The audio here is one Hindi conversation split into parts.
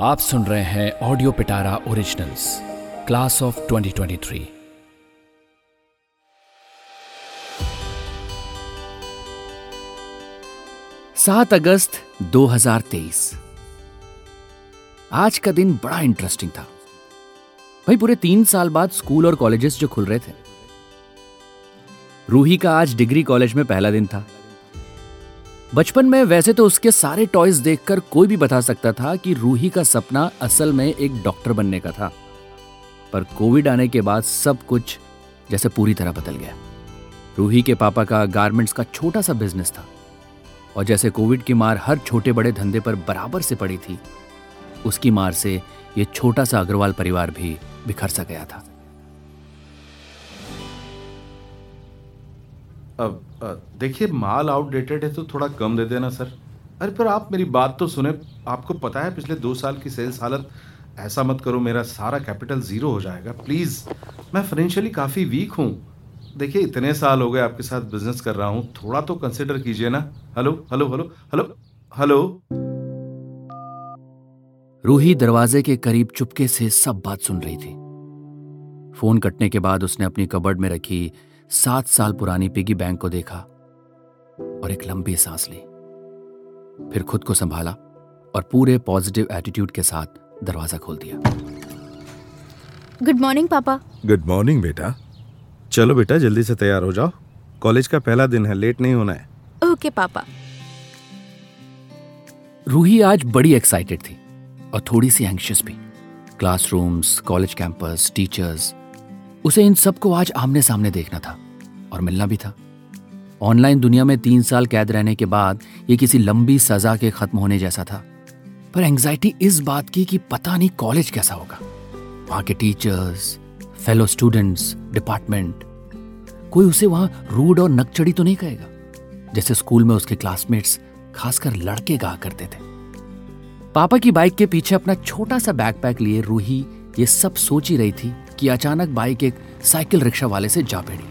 आप सुन रहे हैं audio Pitara originals class of 2023 सात अगस्त 2023 आज का दिन बड़ा इंटरेस्टिंग था। भाई, पूरे तीन साल बाद स्कूल और कॉलेजेस जो खुल रहे थे। रूही का आज डिग्री कॉलेज में पहला दिन था। बचपन में वैसे तो उसके सारे टॉयज देखकर कोई भी बता सकता था कि रूही का सपना असल में एक डॉक्टर बनने का था। पर कोविड आने के बाद सब कुछ जैसे पूरी तरह बदल गया। रूही के पापा का गारमेंट्स का छोटा सा बिज़नेस था। और जैसे कोविड की मार हर छोटे बड़े धंधे पर बराबर से पड़ी थी, उसकी मार से ये छोटा सा अग्रवाल परिवार भी बिखर सा गया था। देखिए, माल आउटडेटेड है तो थोड़ा कम दे देना, सर। अरे, पर आप मेरी बात तो सुने। आपको पता है, पिछले दो साल की सेल्स हालत, ऐसा मत करो, मेरा सारा कैपिटल ज़ीरो हो जाएगा प्लीज़ मैं फाइनेंशियली काफ़ी वीक हूँ। देखिए, इतने साल हो गए आपके साथ बिज़नेस कर रहा हूँ, थोड़ा तो कंसिडर कीजिए ना। Hello hello hello hello hello Ruhi दरवाजे के करीब चुपके से सब बात सुन रही थी। फ़ोन कटने के बाद उसने अपनी कबर्ड में रखी सात साल पुरानी पिगी बैंक को देखा और एक लंबी सांस ली। फिर खुद को संभाला और पूरे पॉजिटिव एटीट्यूड के साथ दरवाज़ा खोल दिया। गुड मॉर्निंग पापा। गुड मॉर्निंग बेटा। चलो बेटा जल्दी से तैयार हो जाओ। कॉलेज का पहला दिन है लेट नहीं होना है। ओके okay, पापा। रूही आज बड़ी एक्साइटेड थी और थोड़ी सी एंग्शियस भी। क्लासरूम्स कॉलेज कैंपस टीचर्स उसे इन सबको आज आमने सामने देखना था और मिलना भी था। ऑनलाइन दुनिया में तीन साल कैद रहने के बाद ये किसी लंबी सजा के खत्म होने जैसा था। पर एंग्जाइटी इस बात की कि पता नहीं कॉलेज कैसा होगा। वहाँ के टीचर्स फेलो स्टूडेंट्स डिपार्टमेंट कोई उसे वहाँ रूड और नकचड़ी तो नहीं कहेगा, जैसे स्कूल में उसके क्लासमेट्स खासकर लड़के कहा करते थे। पापा की बाइक के पीछे अपना छोटा सा बैकपैक लिए रूही ये सब सोच ही रही थी कि अचानक बाइक एक साइकिल रिक्शा वाले से जा भिड़ी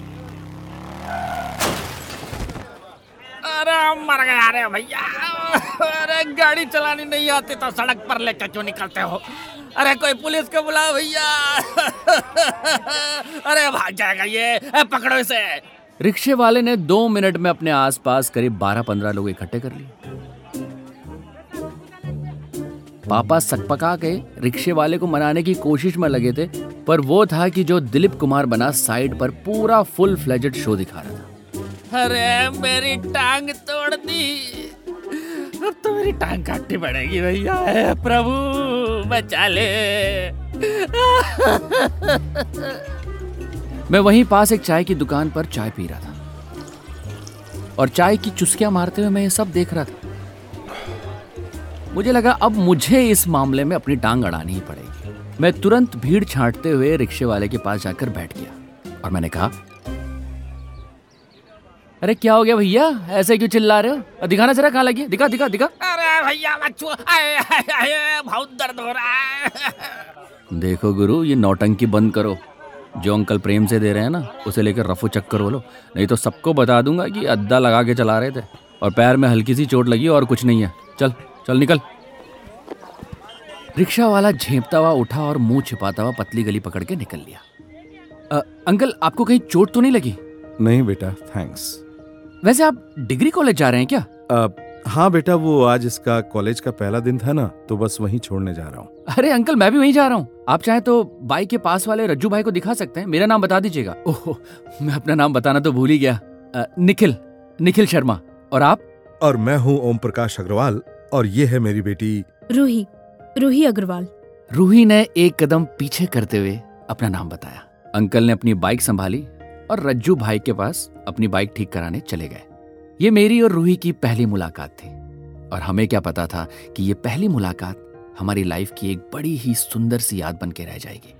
अरे मर गया रे भैया। अरे गाड़ी चलानी नहीं आती तो सड़क पर लेकर क्यों निकलते हो? अरे कोई पुलिस को बुलाओ भैया। अरे भाग जाएगा ये पकड़ो इसे। रिक्शे वाले ने दो मिनट में अपने आसपास करीब बारह पंद्रह लोग इकट्ठे कर लिए। पापा सकपका के रिक्शे वाले को मनाने की कोशिश में लगे थे पर वो था कि जो दिलीप कुमार बना साइड पर पूरा फुल फ्लेजेड शो दिखा रहा था। अरे, मेरी टांग तोड़ दी। अब तो मेरी टांग काटनी पड़ेगी भैया। प्रभु, बचा ले। मैं वहीं पास एक चाय की दुकान पर चाय पी रहा था। और चाय की चुस्कियाँ मारते हुए मैं ये सब देख रहा था। मुझे लगा, अब मुझे इस मामले में अपनी टांग अड़ानी ही पड़ेगी। मैं तुरंत भीड़ छांटते हुए रिक्शे वाले के पास जाकर बैठ गया और मैंने कहा अरे क्या हो गया भैया? ऐसे क्यों चिल्ला रहे हो? दिखाना जरा कहाँ लगी दिखा दिखा दिखा. अरे भैया बहुत दर्द हो रहा है। देखो गुरु ये नौटंकी बंद करो। जो अंकल प्रेम से दे रहे हैं ना उसे लेकर रफू चक्कर बोलो नहीं तो सबको बता दूँगा कि अद्दा लगा के चला रहे थे। और पैर में हल्की सी चोट लगी और कुछ नहीं है। चल चल निकल। रिक्शा वाला झेपता हुआ उठा और मुँह छिपाता हुआ पतली गली पकड़ के निकल लिया। अ, अंकल आपको कहीं चोट तो नहीं लगी? नहीं बेटा थैंक्स वैसे आप डिग्री कॉलेज जा रहे हैं क्या? अब हाँ बेटा वो आज इसका कॉलेज का पहला दिन था ना तो बस वहीं छोड़ने जा रहा हूँ। अरे अंकल मैं भी वहीं जा रहा हूँ। आप चाहे तो बाइक के पास वाले रज्जू भाई को दिखा सकते हैं। मेरा नाम बता दीजिएगा। ओह मैं अपना नाम बताना तो भूल ही गया। निखिल निखिल शर्मा। और आप? और मैं हूँ ओम प्रकाश अग्रवाल और ये है मेरी बेटी रूही। रूही अग्रवाल। रूही ने एक कदम पीछे करते हुए अपना नाम बताया। अंकल ने अपनी बाइक संभाली और रज्जू भाई के पास अपनी बाइक ठीक कराने चले गए। ये मेरी और रूही की पहली मुलाकात थी। और हमें क्या पता था कि ये पहली मुलाकात हमारी लाइफ की एक बड़ी ही सुंदर सी याद बन के रह जाएगी।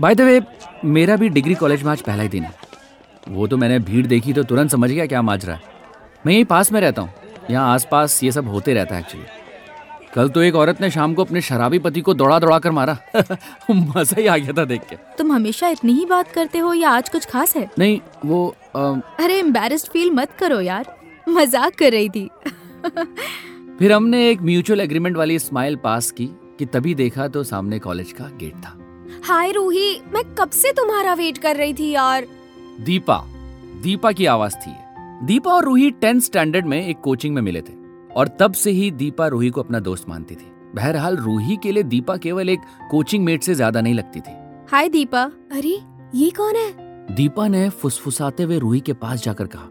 बाय द वे मेरा भी डिग्री कॉलेज में आज पहला ही दिन है। वो तो मैंने भीड़ देखी तो तुरंत समझ गया क्या माजरा है। मैं यहीं पास में रहता हूँ। यहाँ आसपास ये सब होते रहता है एक्चुअली कल तो एक औरत ने शाम को अपने शराबी पति को दौड़ा दौड़ा कर मारा। मज़ा ही आ गया था देख के। तुम हमेशा इतनी ही बात करते हो या आज कुछ खास है? नहीं वो अ, अरे एम्बेरस्ड फील मत करो यार। मज़ाक कर रही थी। फिर हमने एक म्यूचुअल एग्रीमेंट वाली स्माइल पास की कि तभी देखा तो सामने कॉलेज का गेट था। हाय रूही मैं कब से तुम्हारा वेट कर रही थी यार? दीपा दीपा की आवाज़ थी दीपा और रूही टेंथ स्टैंडर्ड में एक कोचिंग में मिले थे। और तब से ही दीपा रूही को अपना दोस्त मानती थी। बहरहाल रूही के लिए दीपा केवल एक कोचिंग मेट से ज़्यादा नहीं लगती थी। हाय दीपा। अरे ये कौन है? दीपा ने फुसफुसाते हुए रूही के पास जाकर कहा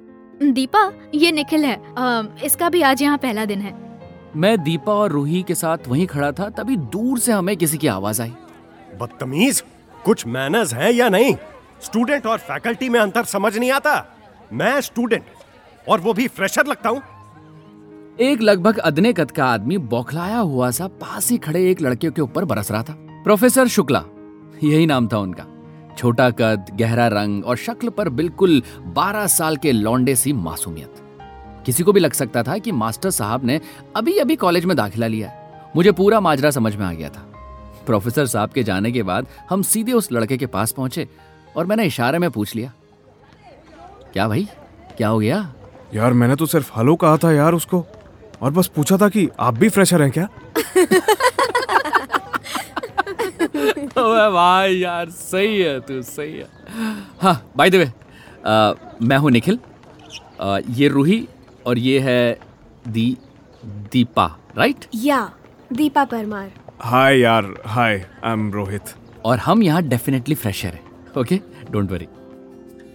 दीपा ये निखिल है। अ, इसका भी आज यहाँ पहला दिन है। मैं दीपा और रूही के साथ वहीं खड़ा था तभी दूर से हमें किसी की आवाज़ आई। बदतमीज कुछ मैनर्स हैं या नहीं? स्टूडेंट और फैकल्टी में अंतर समझ नहीं आता। मैं स्टूडेंट और वो भी फ्रेशर लगता हूँ। एक लगभग अदने कद का आदमी बौखलाया हुआ सा पास ही खड़े एक लड़के के ऊपर बरस रहा था। प्रोफेसर शुक्ला, यही नाम था उनका। छोटा कद गहरा रंग और शक्ल पर बिल्कुल 12 साल के लौंडे सी मासूमियत। किसी को भी लग सकता था कि मास्टर साहब ने अभी अभी कॉलेज में दाखिला लिया मुझे पूरा माजरा समझ में आ गया था। प्रोफेसर साहब के जाने के बाद हम सीधे उस लड़के के पास पहुँचे और मैंने इशारे में पूछ लिया, क्या भाई? क्या हो गया? यार, मैंने तो सिर्फ़ हेलो कहा था यार उसको। और बस पूछा था कि आप भी फ्रेशर हैं क्या? ओए भाई यार सही है तू सही है। हाँ बाय द वे मैं हूँ निखिल। अ, ये रूही और ये है दी दीपा राइट या दीपा परमार। हाय यार हाय आई एम रोहित और हम यहाँ डेफिनेटली फ्रेशर हैं ओके डोंट वरी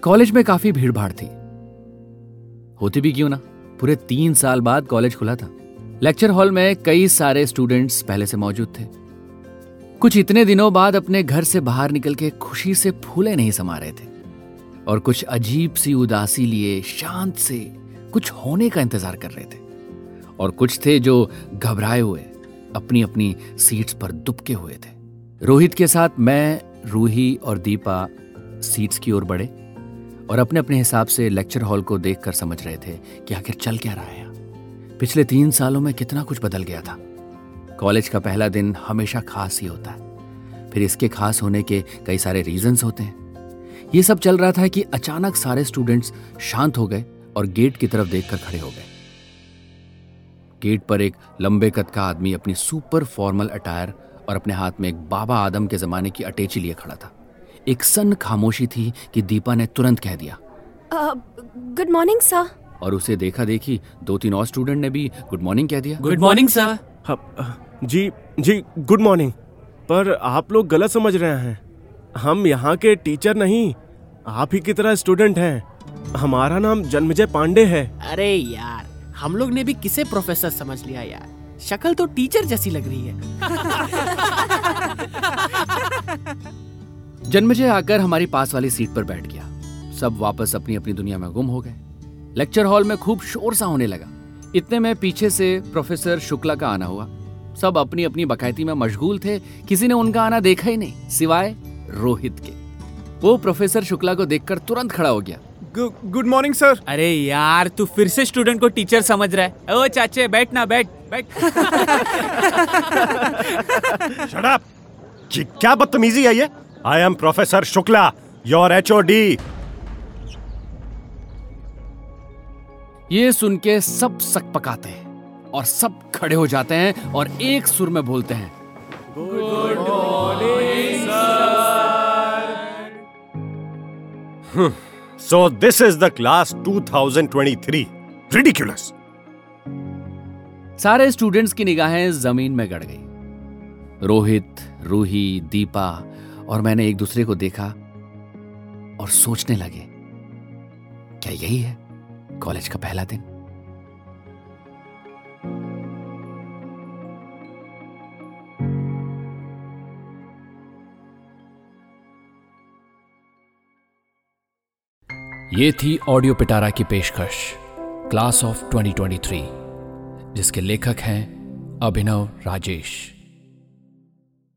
कॉलेज में काफ़ी भीड़ भाड़ थी। होती भी क्यों ना? पूरे तीन साल बाद कॉलेज खुला था। लेक्चर हॉल में कई सारे स्टूडेंट्स पहले से मौजूद थे। कुछ इतने दिनों बाद अपने घर से बाहर निकल के खुशी से फूले नहीं समा रहे थे। और कुछ अजीब सी उदासी लिए शांत से कुछ होने का इंतज़ार कर रहे थे। और कुछ थे जो घबराए हुए अपनी अपनी सीट्स पर दुबके हुए थे। रोहित के साथ मैं, रूही और दीपा सीट्स की ओर बढ़े। और अपने अपने हिसाब से लेक्चर हॉल को देखकर समझ रहे थे कि आखिर चल क्या रहा है। पिछले तीन सालों में कितना कुछ बदल गया था। कॉलेज का पहला दिन हमेशा खास ही होता है। फिर इसके खास होने के कई सारे रीजंस होते हैं। ये सब चल रहा था कि अचानक सारे स्टूडेंट्स शांत हो गए और गेट की तरफ़ देखकर खड़े हो गए। गेट पर एक लंबे कद का आदमी अपनी सुपर फॉर्मल अटायर और अपने हाथ में एक बाबा आदम के जमाने की अटैची लिए खड़ा था। एक सन खामोशी थी कि दीपा ने तुरंत कह दिया। गुड मॉर्निंग सर और उसे देखा देखी दो तीन और स्टूडेंट ने भी गुड मॉर्निंग कह दिया। गुड मॉर्निंग सर हाँ, जी जी गुड मॉर्निंग पर आप लोग गलत समझ रहे हैं। हम यहाँ के टीचर नहीं आप ही की तरह स्टूडेंट हैं। हमारा नाम जन्मजय पांडे है। अरे यार हम लोग ने भी किसे प्रोफेसर समझ लिया यार? शक्ल तो टीचर जैसी लग रही है। जन्मजय आकर हमारी पास वाली सीट पर बैठ गया। सब वापस अपनी अपनी दुनिया में गुम हो गए। लेक्चर हॉल में खूब शोर सा होने लगा। इतने में पीछे से प्रोफेसर शुक्ला का आना हुआ। सब अपनी अपनी बकायती में मशगूल थे किसी ने उनका आना देखा ही नहीं सिवाय रोहित के। वो प्रोफेसर शुक्ला को देखकर तुरंत खड़ा हो गया। Good morning sir. अरे यार तू फिर से स्टूडेंट को टीचर समझ रहा है। ओ चाचे बैठ ना बैठ बैठ। शट अप क्या बदतमीजी है ये? I am professor Shukla your H O D ये सुन के सब सक पकाते हैं और सब खड़े हो जाते हैं और एक सुर में बोलते हैं। So this is the class 2023 ridiculous सारे स्टूडेंट्स की निगाहें ज़मीन में गड़ गई। रोहित रूही दीपा और मैंने एक दूसरे को देखा और सोचने लगे, क्या यही है कॉलेज का पहला दिन? ये थी ऑडियो पिटारा की पेशकश, क्लास ऑफ़ 2023 जिसके लेखक हैं अभिनव राजेश।